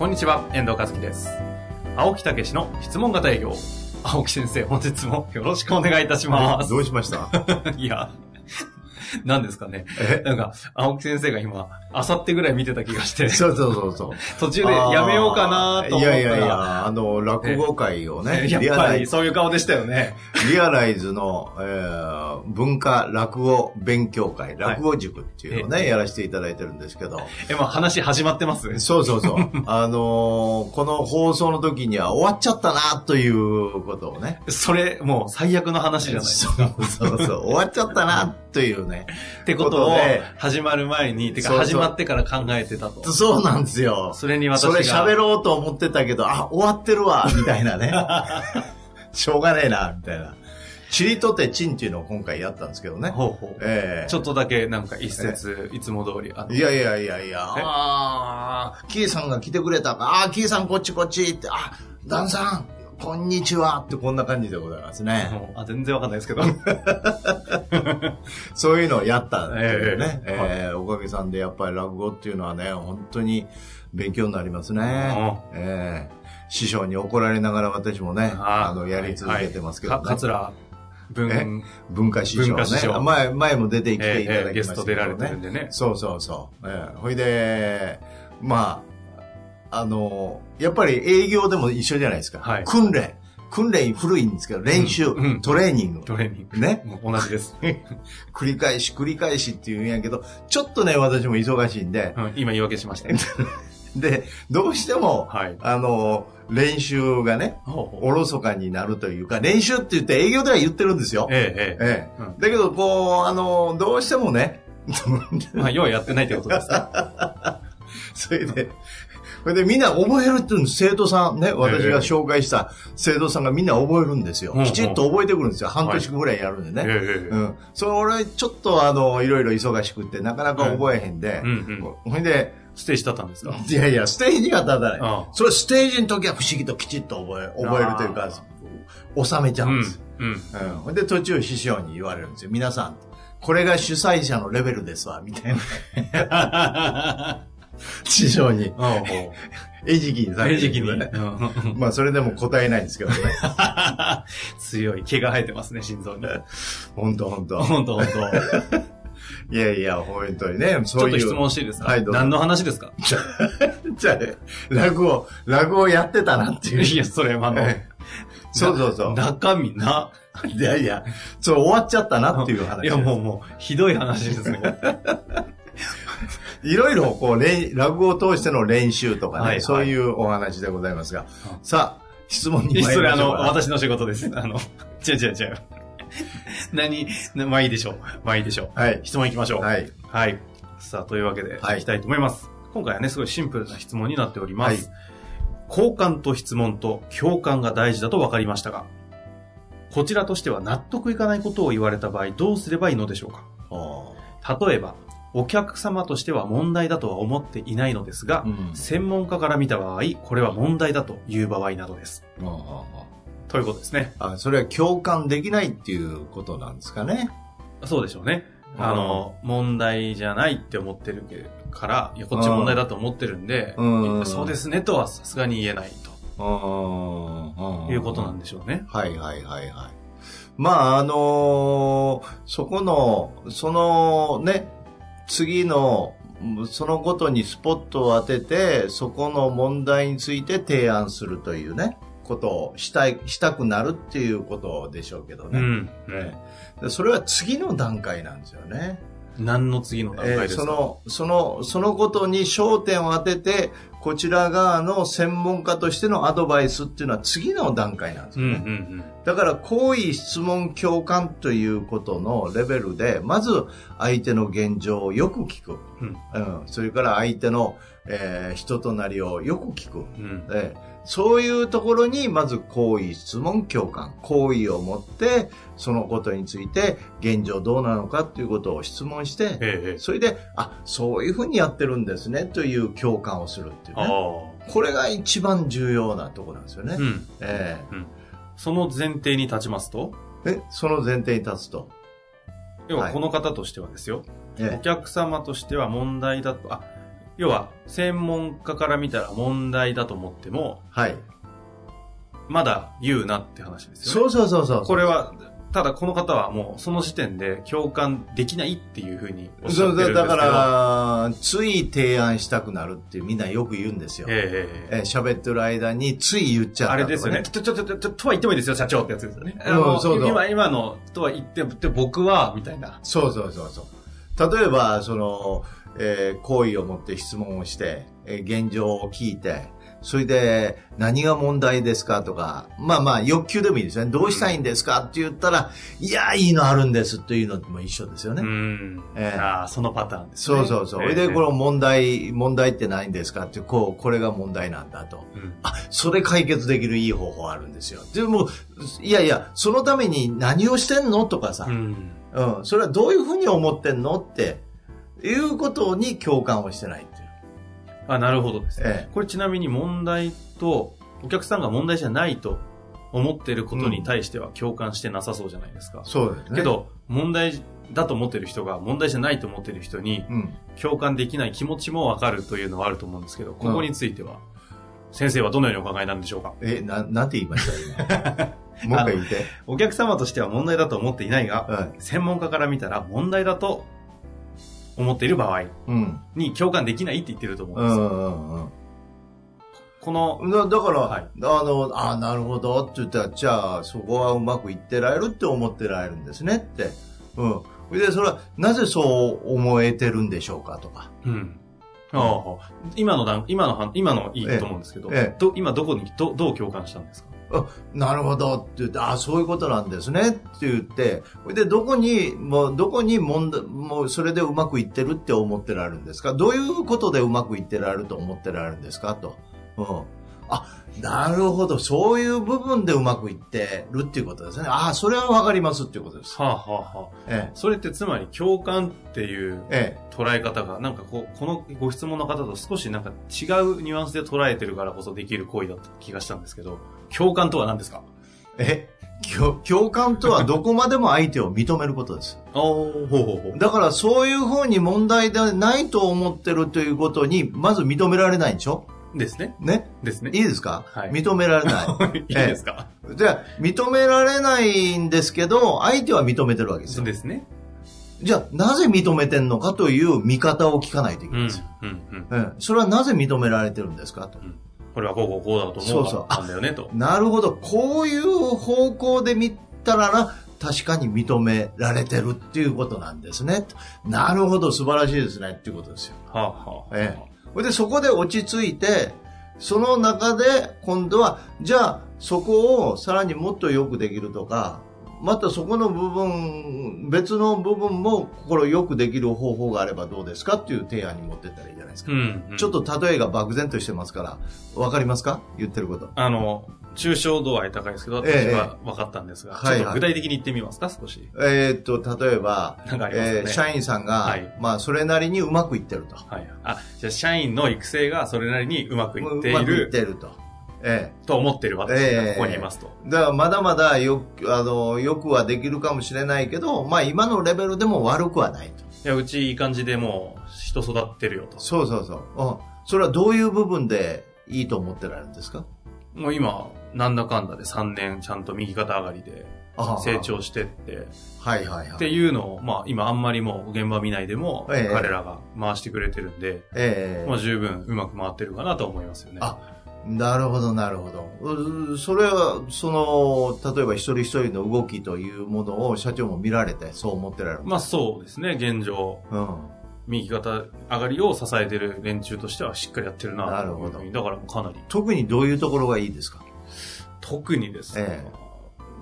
こんにちは、遠藤和樹です。青木武の質問型営業。青木先生、本日もよろしくお願いいたします。どうしました？いや、何ですかね。え？なんか、青木先生が今、あさってぐらい見てた気がして、そうそうそうそう。途中でやめようかなと思ったら。いやいやいや、あの、落語会をね、やっぱりそういう顔でしたよね。リアライズの、えー文化落語勉強会、落語塾っていうのをね、やらせていただいてるんですけど、え、まあ話始まってます？そうそうそう。あのーこの放送の時には終わっちゃったなということをね。それ、もう最悪の話じゃないですか。そうそうそう。終わっちゃったなというね。ってことを始まる前に、てか始まってから考えてたと。そうなんですよ。それに私それが。喋ろうと思ってたけど、あ、終わってるわ、みたいなね。しょうがねえな、みたいな。チリとてチンっていうのを今回やったんですけどね。ほうほう。ええちょっとだけなんか一節、いつも通り。あのいやいやいやいや、えああ、キーさんが来てくれたか、ああ、キーさんこっちこっちって、あ、ダンさん、こんにちはってこんな感じでございますね。あ全然わかんないですけど。そういうのをやったんですけどね。ええええおかげさんでやっぱり落語っていうのはね、本当に勉強になりますね。ええ師匠に怒られながら私もね、あの、やり続けてますけどね。か桂文、文化師匠ね師匠前。前も出てきてえいただきましたけど、ねーゲスト出られてるんでね。そうそうそう。ええほいで、まあ、あの、やっぱり営業でも一緒じゃないですか。はい訓練。訓練古いんですけど、練習、うんうんトレーニング。トレーニング。ね。同じです。繰り返し繰り返しっていうんやけど、ちょっとね、私も忙しいんで、うん今言い訳しましたよ。で、どうしても、はい。あの、練習がね、おろそかになるというか、練習って言って営業では言ってるんですよ。ええ、えええうんだけど、こう、あの、どうしてもね、え。まあ、要はやってないってことですね。それで、それでみんな覚えるって言うんです。生徒さんね、私が紹介した生徒さんがみんな覚えるんですよ。きちっと覚えてくるんですよ。半年ぐらいやるんでね。えええうん。それ俺、ちょっとあの、いろいろ忙しくって、なかなか覚えへんで。ほいで、ステージ立ったんですか？いやいや、ステージが立たない。あそれステージの時は不思議ときちっと覚え、覚えるというかあ、収めちゃうんです。うん。うんで、途中師匠に言われるんですよ。皆さん、これが主催者のレベルですわ、みたいな。師匠に。餌食にされて明治期に。ね。うんまあ、それでも答えないんですけどね。強い。毛が生えてますね、心臓に。本当本当ほんとほんと。いやいや、本当にね、ちそういう。ょっと質問していいですか？はい何の話ですか？じゃあね、落語、落語やってたなっていう。いや、それ、あの、ええそうそうそう。中身な。いやいや、そう終わっちゃったなっていう話。いや、もう、もう、ひどい話ですね。いろいろ、こう、練落語を通しての練習とかね、はいはいそういうお話でございますが。さあ、質問に参りましょうか。私の仕事です。あの、違う違う違う。何、なまあいいでしょう。まあいいでしょう。はい。質問行きましょう。はい。はい。さあ、というわけで、はい行きたいと思います。今回はね、すごいシンプルな質問になっております。はい交換と質問と共感が大事だと分かりましたが、こちらとしては納得いかないことを言われた場合、どうすればいいのでしょうか？お例えば、お客様としては問題だとは思っていないのですが、うん専門家から見た場合、これは問題だという場合などです。ーということですね。あそれは共感できないっていうことなんですかね？そうでしょうね。うんあの、問題じゃないって思ってるから、いや、こっち問題だと思ってるんで、うんそうですねとはさすがに言えないということなんでしょうね。はいはいはいはい。まあ、あのーそこの、そのね、次の、そのことにスポットを当てて、そこの問題について提案するというね、ことをしたい、したくなるっていうことでしょうけどね。うん。ねでそれは次の段階なんですよね。何の次の段えー階ですか、その、その、そのことに焦点を当てて、こちら側の専門家としてのアドバイスっていうのは次の段階なんですうん、よね。うん、うん。だから、好意、質問、共感ということのレベルで、まず相手の現状をよく聞く。うんうん、それから相手の、えー人となりをよく聞く。うん。えーそういうところに、まず好意、質問、共感。好意を持って、そのことについて、現状どうなのかっていうことを質問して。それで、あ、そういうふうにやってるんですね、という共感をするっていう。ね。これが一番重要なところなんですよね。うん。えその前提に立ちますと、えで、その前提に立つと。要はこの方としてはですよ、えお客様としては問題だと、あ、要は専門家から見たら問題だと思っても、はい。まだ言うなって話ですよね。そうそうそうそう。これは、ただこの方はもうその時点で共感できないっていうふうにおっしゃってるんですけど。だから、つい提案したくなるってみんなよく言うんですよ。えええええー喋ってる間につい言っちゃったとか、あれですよね。。ちょ、ちょ、ちょ、ちょ、とは言ってもいいですよ、社長ってやつですよね。うんあのそうそう今、今のとは言って僕は、みたいな。そうそうそうそう。例えば、その、えー好意を持って質問をして、えー現状を聞いて、それで、何が問題ですかとか、まあまあ、欲求でもいいですよね。どうしたいんですかって言ったら、いや、いいのあるんですというのも一緒ですよね。うん。ええああ、そのパターンですね。そうそうそう。それで、この問題、問題ってないんですかって、こう、これが問題なんだと。うんあ、それ解決できるいい方法あるんですよ。でも、いやいや、そのために何をしてんのとかさ、うん。うん、それはどういうふうに思ってんのって、いうことに共感をしてないっていう。あ、なるほどですね。ええこれちなみに問題と、お客さんが問題じゃないと思ってることに対しては共感してなさそうじゃないですか。そうですね。け、ど、問題だと思ってる人が問題じゃないと思ってる人にうん。共感できない気持ちもわかるというのはあると思うんですけど、ここについては、先生はどのようにお考えなんでしょうか？え、な、なんて言いました？今。もう一回言って。お客様としては問題だと思っていないが、はい。専門家から見たら問題だと思っている場合うん。に共感できないって言ってると思ううんんですよ。んうんこの、うん。だだから、はいあの、あなるほどって言ったら、じゃあ、そこはうまくいってられるって思ってられるんですねって。うん。それで、それは、なぜそう思えてるんでしょうかとか。うん。ああ今の段、今のは、今のいいと思うんですけど、ええど今どこに、ど、どう共感したんですか？なるほどって言って、あそういうことなんですねって言って、で、どこに、もう、どこに問題、もう、それでうまくいってるって思ってられるんですか？どういうことでうまくいってられると思ってられるんですか？と。うん。あ、なるほど。そういう部分でうまくいってるっていうことですね。ああ、それはわかりますっていうことです。はあ、はあはあ、えそれってつまり共感っていうえ。え捉え方が、なんかこう、このご質問の方と少しなんか違うニュアンスで捉えてるからこそできる行為だった気がしたんですけど、共感とは何ですか？え。え共共感とはどこまでも相手を認めることです。ほうほうほう。だからそういうふうに問題でないと思ってるということに、まず認められないんでしょ？ですね。ね？ですね。いいですか、はい認められない。いいですか、じゃあ、認められないんですけど、相手は認めてるわけですよ。そうですね。じゃあ、なぜ認めてんのかという見方を聞かないといけうん、ないですよ。うん、うん。うんそれはなぜ認められてるんですか？と。これはこうこうこうだと思うそうそうなんだよねと。なるほど。こういう方向で見たらな、確かに認められてるっていうことなんですね。なるほど、素晴らしいですねっていうことですよ。はあ、はあはあ、ええそれでそこで落ち着いて、その中で今度は、じゃあそこをさらにもっと良くできるとか、またそこの部分、別の部分も心よくできる方法があればどうですかっていう提案に持ってったらいいじゃないですか。うん、うん。ちょっと例えが漠然としてますから、わかりますか？言ってること。あの、抽象度合い高いですけど、ええ私は分かったんですが、はいはいちょっと具体的に言ってみますか、少し。えーっと、例えば、ね？えー社員さんが、はいまあ、それなりにうまくいってると。はい。あ、じゃあ社員の育成がそれなりにうまくいっていうまくいっるてると。えと思ってる私ええがここにいますと。えだから、まだまだよく、あの、よくはできるかもしれないけど、まあ、今のレベルでも悪くはないと。いや、うちいい感じでもう人育ってるよと。そうそうそう。うん。それはどういう部分でいいと思ってられるんですか？もう今、なんだかんだで3年ちゃんと右肩上がりで成長してって、はいはいはい。っていうのを、まあ今あんまりもう現場見ないでも、ええ彼らが回してくれてるんで、ええまあ十分うまく回ってるかなと思いますよね。あなるほど、なるほど。うそれは、その、例えば一人一人の動きというものを社長も見られて、そう思ってられる。まあそうですね、現状。うん。右肩上がりを支えてる連中としてはしっかりやってるななるほどだからかなり。特にどういうところがいいですか？特にですね、え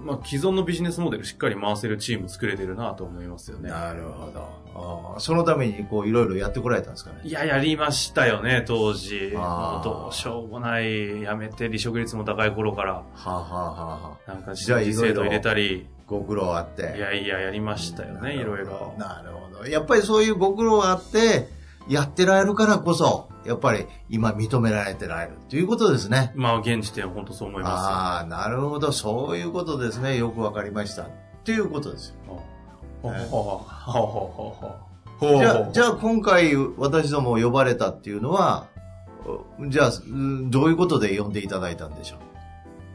まあ、既存のビジネスモデルしっかり回せるチーム作れてるなと思いますよね。なるほど。あーそのために、こう、いろいろやってこられたんですかね。いや、やりましたよね、当時。うどうしようもない、やめて、離職率も高い頃から、はあ、はあはあはあ、なんか新規制度入れたり、ご苦労あって。いやいや、やりましたよね、いろいろ。なるほど。やっぱりそういうご苦労があって、やってられるからこそ、やっぱり今認められてられるということですね。まあ、現時点は本当そう思いまああ、なるほど。そういうことですね。よくわかりました。っていうことですよ。ほうほうほうほじゃあ、じゃあ今回私ども呼ばれたっていうのは、じゃあ、うんどういうことで呼んでいただいたんでしょ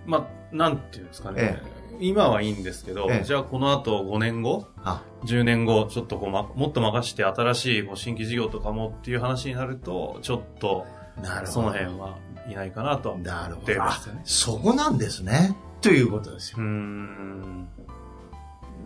う？まあ、なんていうんですかね。え今はいいんですけど、ええじゃあこの後5年後、あ、10年後、ちょっとこう、ま、もっと任して新しいこう新規事業とかもっていう話になると、ちょっと、なるほど。その辺はいないかなとは思なるほってど。あます。そこなんですね。ということですよ。うーん。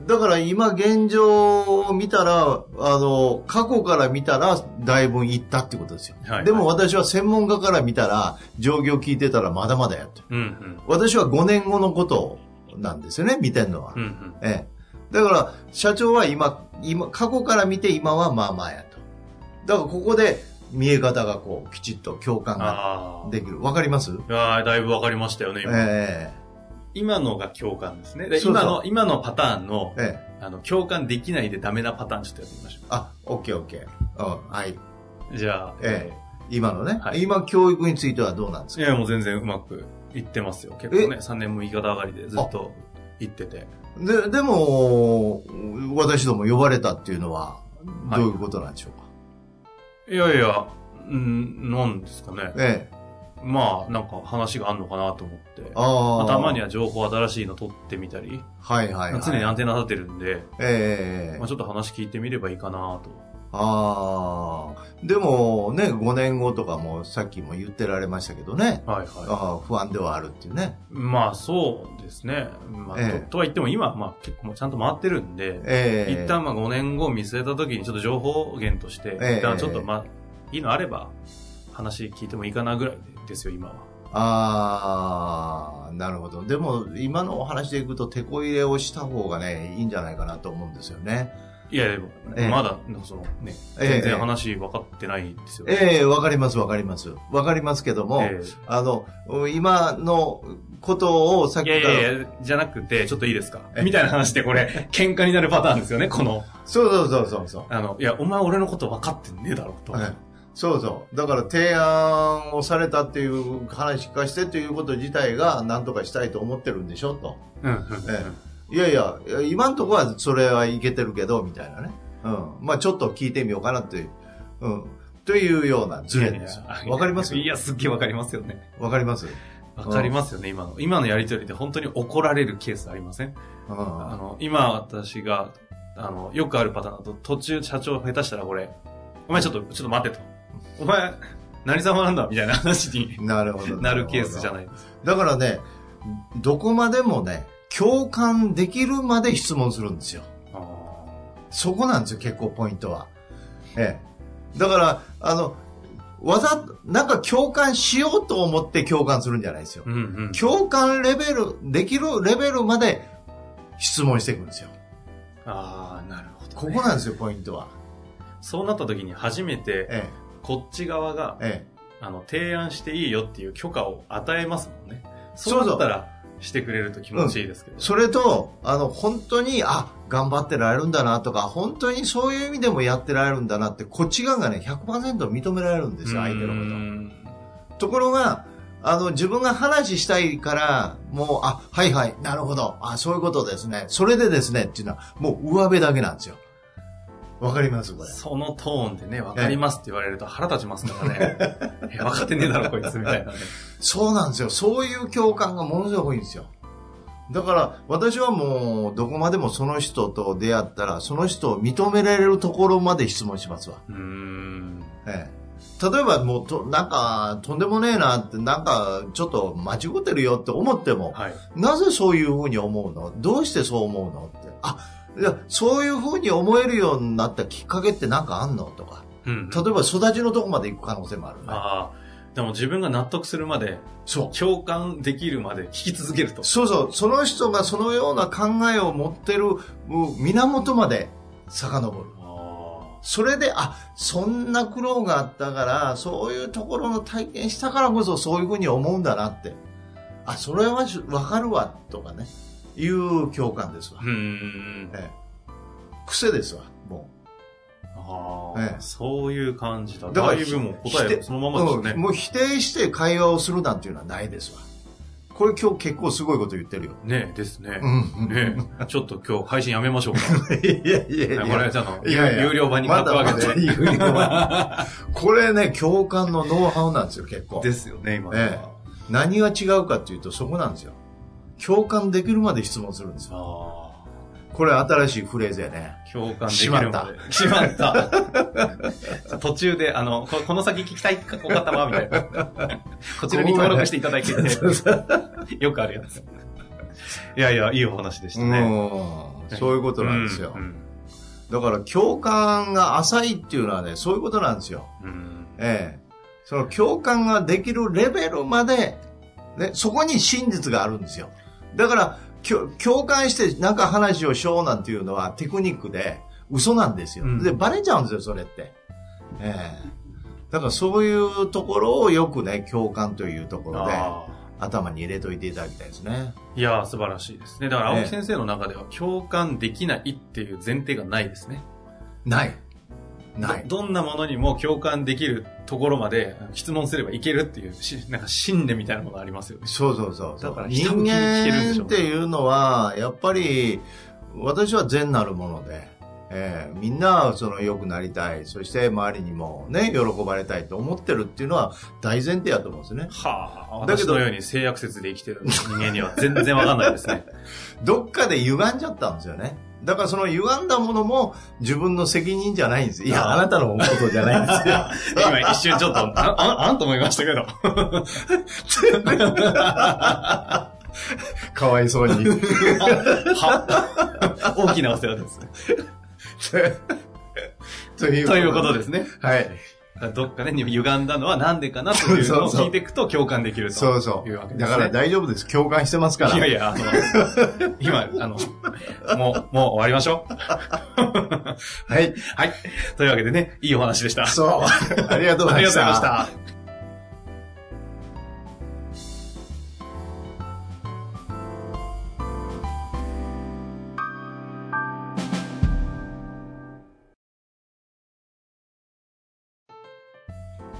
だから今現状を見たら、あの、過去から見たらだいぶいったってことですよ。はいでも私は専門家から見たら、状況聞いてたらまだまだやってる。うんうん。私は5年後のことなんですよね、見てんのは。うんうん。ええ。だから、社長は今、今、過去から見て今はまあまあやと。だからここで見え方がこう、きちっと共感が。できる。わかります？いやーだいぶわかりましたよね、今。え今のが共感ですね。で今の、今のパターンのえ、ええ。あの、共感できないでダメなパターンちょっとやってみましょあ、オッケーオッケー。うん、はい。う。じゃあ、え今のね、はい今教育についてはどうなんですか？いや、もう全然うまくいってますよ。結構ね、3年も言い方上がりでずっと行ってて。で、でも、私ども呼ばれたっていうのは、はいどういうことなんでしょうか、いやいや、うん、なんですかね。ええ。まあ、なんか話があんのかなと思って。あたまには情報新しいの取ってみたり、はいはいはい。常にアンテナ立てるんで、ええまあ、ちょっと話聞いてみればいいかなと。ああ。でもね、5年後とかもさっきも言ってられましたけどね。はいはい。ああ不安ではあるっていうね。まあそうですね。まあ、ええととは言っても今、まあ結構ちゃんと回ってるんで、ええ一旦まあ5年後見据えた時にちょっと情報源として、ええ一旦ちょっとまあ、いいのあれば話聞いてもいいかなぐらいですよ、今は。ああ、なるほど。でも、今のお話でいくと、手こ入れをした方がね、いいんじゃないかなと思うんですよね。いや、でも、ええまだ、そのね、ええ全然話分かってないですよね。ええわかります、わかります。わかりますけども、えあの、今のことをさっきえいやいやいや、じゃなくて、ちょっといいですか？えみたいな話でこれ、喧嘩になるパターンですよね、この。そうそうそうそうそう。あの、いや、お前俺のこと分かってねえだろ、と。はいそうそう。だから提案をされたっていう話聞かしてということ自体が何とかしたいと思ってるんでしょと。うんうんうんえいやいや、いや今んとこはそれはいけてるけど、みたいなね。うん。まあちょっと聞いてみようかなっていう。うん。というようなズレですわかります？いや、すっげえ分かりますよね。わかります？分かりますよね、今の。今のやりとりで本当に怒られるケースありません？うん。あの、今私が、あの、よくあるパターンだと、途中社長下手したらこれ、お前ちょっと、ちょっと待ってと。お前、何様なんだみたいな話になるケースじゃい。ないです。だからね、どこまでもね、共感できるまで質問するんですよ。あそこなんですよ、結構ポイントは。ええ。だから、あの、わざ、なんか共感しようと思って共感するんじゃないですよー。うんうん。共感レベル、できるレベルまで質問していくんですよ。ああ、なるほど、ここなんですよ、ポイントは。そうなった時に初めて、えこっち側がえ、、えあの、提案していいよっていう許可を与えますもんね。そうだったら、してくれると気持ちいいですけど。え。それと、あの、本当に、あ、頑張ってられるんだなとか、本当にそういう意味でもやってられるんだなって、こっち側がね、100%認められるんですよ、相手のこと。ところが、あの、自分が話したいから、もう、あ、はいはい、なるほど、あ、そういうことですね、それでですね、っていうのは、もう上辺だけなんですよ。わかりますこれ。そのトーンでね、わかりますって言われると腹立ちますからね。え、分かってねえだろ、こいつ、みたいなね。そうなんですよ。そういう共感がものすごく多いんですよ。だから、私はもう、どこまでもその人と出会ったら、その人を認められるところまで質問しますわ。うーん。ええ。例えば、もうと、なんか、とんでもねえなって、なんか、ちょっと間違ってるよって思っても、はい。なぜそういうふうに思うの？どうしてそう思うの？って。あ、いや、そういうふうに思えるようになったきっかけってなんかあんの？とか。うん。例えば育ちのとこまで行く可能性もあるね。ああ。でも自分が納得するまで、そう。共感できるまで聞き続けると。そうそう。その人がそのような考えを持ってる源まで遡る。あそれで、あ、そんな苦労があったから、そういうところの体験したからこそそういうふうに思うんだなって。あ、それはわかるわ、とかね。いう共感ですわ。ええ癖ですわ、もああ、ええそういう感じだ。だからだいぶもう答えそのままですね。うんもう否定して会話をするなんていうのはないですわ。これ今日結構すごいこと言ってるよ。ねえですね。うん。ねえちょっと今日配信やめましょうか。いやいやいや。これちょっといやいや有料版に格上げて。まだまだ有料版これね、共感のノウハウなんですよ、結構。ですよね、今のは。え何が違うかっていうとそこなんですよ。共感できるまで質問するんですよ。あこれ新しいフレーズやね。あ、共感できるまで。しまった。途中で、あの、ここの先聞きたいお方は、みたいな。こちらに登録していただいて、よくあるやつ。いやいや、いいお話でしたね。うん。そういうことなんですよ。うんだから共感が浅いっていうのはね、そういうことなんですよ。うんええ。その共感ができるレベルまで、ね、そこに真実があるんですよ。だから、共感してなんか話をしようなんていうのはテクニックで嘘なんですよ。うんで、バレちゃうんですよ、それって。ええ。だからそういうところをよくね、共感というところであ頭に入れといていただきたいですね。ーいやー、素晴らしいですね。だから、青木先生の中では共感できないっていう前提がないですね。ない。ない。どどんなものにも共感できるところまで質問すればいけるっていうし、なんか信念みたいなのがありますよね。そうそうそう。だから人間っていうのは、やっぱり、私は善なるもので、えーみんなその良くなりたい、そして周りにもね、喜ばれたいと思ってるっていうのは大前提やと思うんですね。はあ、だけど私のように性悪説で生きてる人間には全然わかんないですね。どっかで歪んじゃったんですよね。だからその歪んだものも自分の責任じゃないんですよ。いや、あなたのことじゃないんですよ。今一瞬ちょっと、あ、あ、あんと思いましたけど。かわいそうに。は大きなお世話ですということですね。はい。どっかで歪んだのはなんでかなというのを聞いていくと共感できるとそうそいうわけう。ですね。だから大丈夫です。共感してますから。いやいや、あの、今、あの、もう、もう終わりましょう。はい。はい。というわけでね、いいお話でした。そう。ありがとうございましありがとうございまた。した。